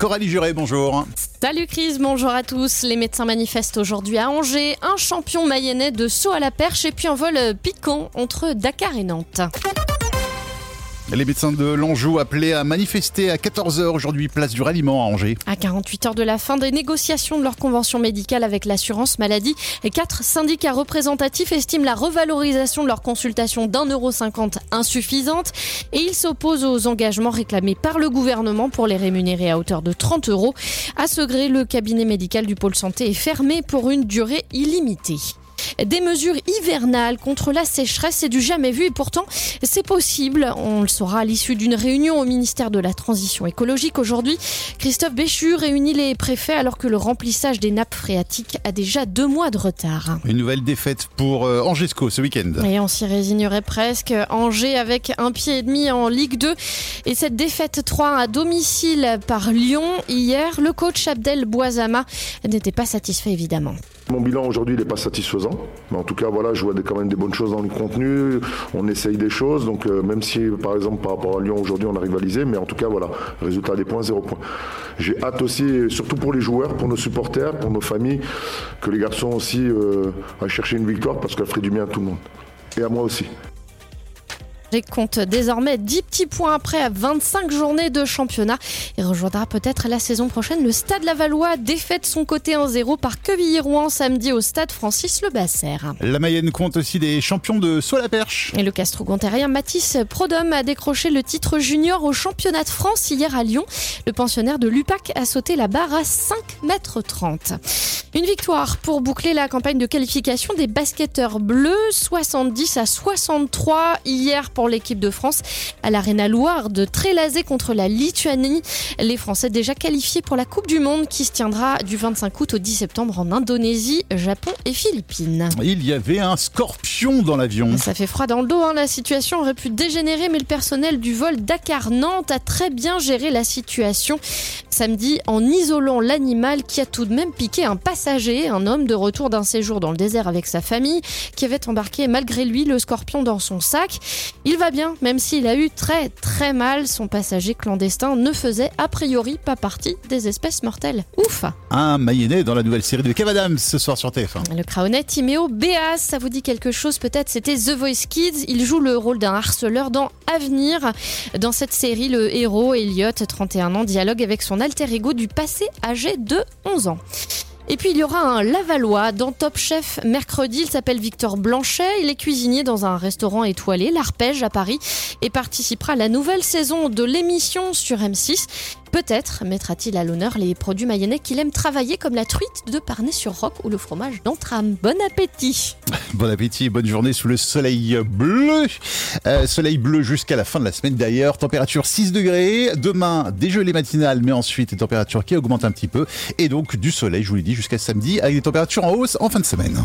Coralie Juré, bonjour. Salut Chris, bonjour à tous. Les médecins manifestent aujourd'hui à Angers. Un champion mayennais de saut à la perche et puis un vol piquant entre Dakar et Nantes. Les médecins de l'Anjou appelés à manifester à 14h aujourd'hui, place du ralliement à Angers. À 48 heures de la fin des négociations de leur convention médicale avec l'assurance maladie, quatre syndicats représentatifs estiment la revalorisation de leur consultation d'un euro cinquante insuffisante et ils s'opposent aux engagements réclamés par le gouvernement pour les rémunérer à hauteur de 30 euros. À ce gré, le cabinet médical du pôle santé est fermé pour une durée illimitée. Des mesures hivernales contre la sécheresse, c'est du jamais vu et pourtant c'est possible. On le saura à l'issue d'une réunion au ministère de la Transition écologique aujourd'hui. Christophe Béchu réunit les préfets alors que le remplissage des nappes phréatiques a déjà deux mois de retard. Une nouvelle défaite pour euh, Angesco ce week-end. Et on s'y résignerait presque. Angers avec un pied et demi en Ligue 2 et cette défaite 3 à domicile par Lyon hier. Le coach Abdel Boisama n'était pas satisfait évidemment. Mon bilan aujourd'hui n'est pas satisfaisant, mais en tout cas voilà, je vois quand même des bonnes choses dans le contenu, on essaye des choses, donc euh, même si par exemple par rapport à Lyon aujourd'hui on a rivalisé, mais en tout cas voilà, résultat des points, zéro point. J'ai hâte aussi, surtout pour les joueurs, pour nos supporters, pour nos familles, que les garçons aussi euh, aillent chercher une victoire parce qu'elle ferait du bien à tout le monde. Et à moi aussi. Compte désormais 10 petits points après 25 journées de championnat et rejoindra peut-être la saison prochaine le Stade Lavallois défait de son côté en 0 par Quevilly-Rouen samedi au Stade Francis Le Basser. La Mayenne compte aussi des champions de saut à la perche. Et le Castro-Gontérien Mathis Prodhomme a décroché le titre junior au championnat de France hier à Lyon. Le pensionnaire de l'UPAC a sauté la barre à 5 mètres 30. Une victoire pour boucler la campagne de qualification des basketteurs bleus, 70 à 63 hier pour l'équipe de France à l'Arena Loire de Trélazé contre la Lituanie. Les Français déjà qualifiés pour la Coupe du Monde qui se tiendra du 25 août au 10 septembre en Indonésie, Japon et Philippines. Il y avait un scorpion dans l'avion. Ça fait froid dans le dos, hein. la situation aurait pu dégénérer, mais le personnel du vol Dakar-Nantes a très bien géré la situation samedi en isolant l'animal qui a tout de même piqué un passager, un homme de retour d'un séjour dans le désert avec sa famille, qui avait embarqué malgré lui le scorpion dans son sac. Il va bien, même s'il a eu très très mal. Son passager clandestin ne faisait a priori pas partie des espèces mortelles. Ouf Un Mayennais dans la nouvelle série de Kev Adams ce soir sur TF1. Le craonet Timéo Béas, ça vous dit quelque chose peut-être? C'était The Voice Kids. Il joue le rôle d'un harceleur dans Avenir. Dans cette série, le héros, Elliot, 31 ans, dialogue avec son alter ego du passé âgé de 11 ans. Et puis il y aura un Lavallois dans Top Chef mercredi. Il s'appelle Victor Blanchet. Il est cuisinier dans un restaurant étoilé, l'Arpège à Paris, et participera à la nouvelle saison de l'émission sur M6. Peut-être mettra-t-il à l'honneur les produits mayennais qu'il aime travailler comme la truite de Parnay-sur-Roc ou le fromage d'Entram. Bon appétit Bon appétit, bonne journée sous le soleil bleu. Euh, soleil bleu jusqu'à la fin de la semaine d'ailleurs. Température 6 degrés. Demain, dégelé matinal, mais ensuite des températures qui augmentent un petit peu. Et donc du soleil, je vous l'ai dit, jusqu'à samedi, avec des températures en hausse en fin de semaine.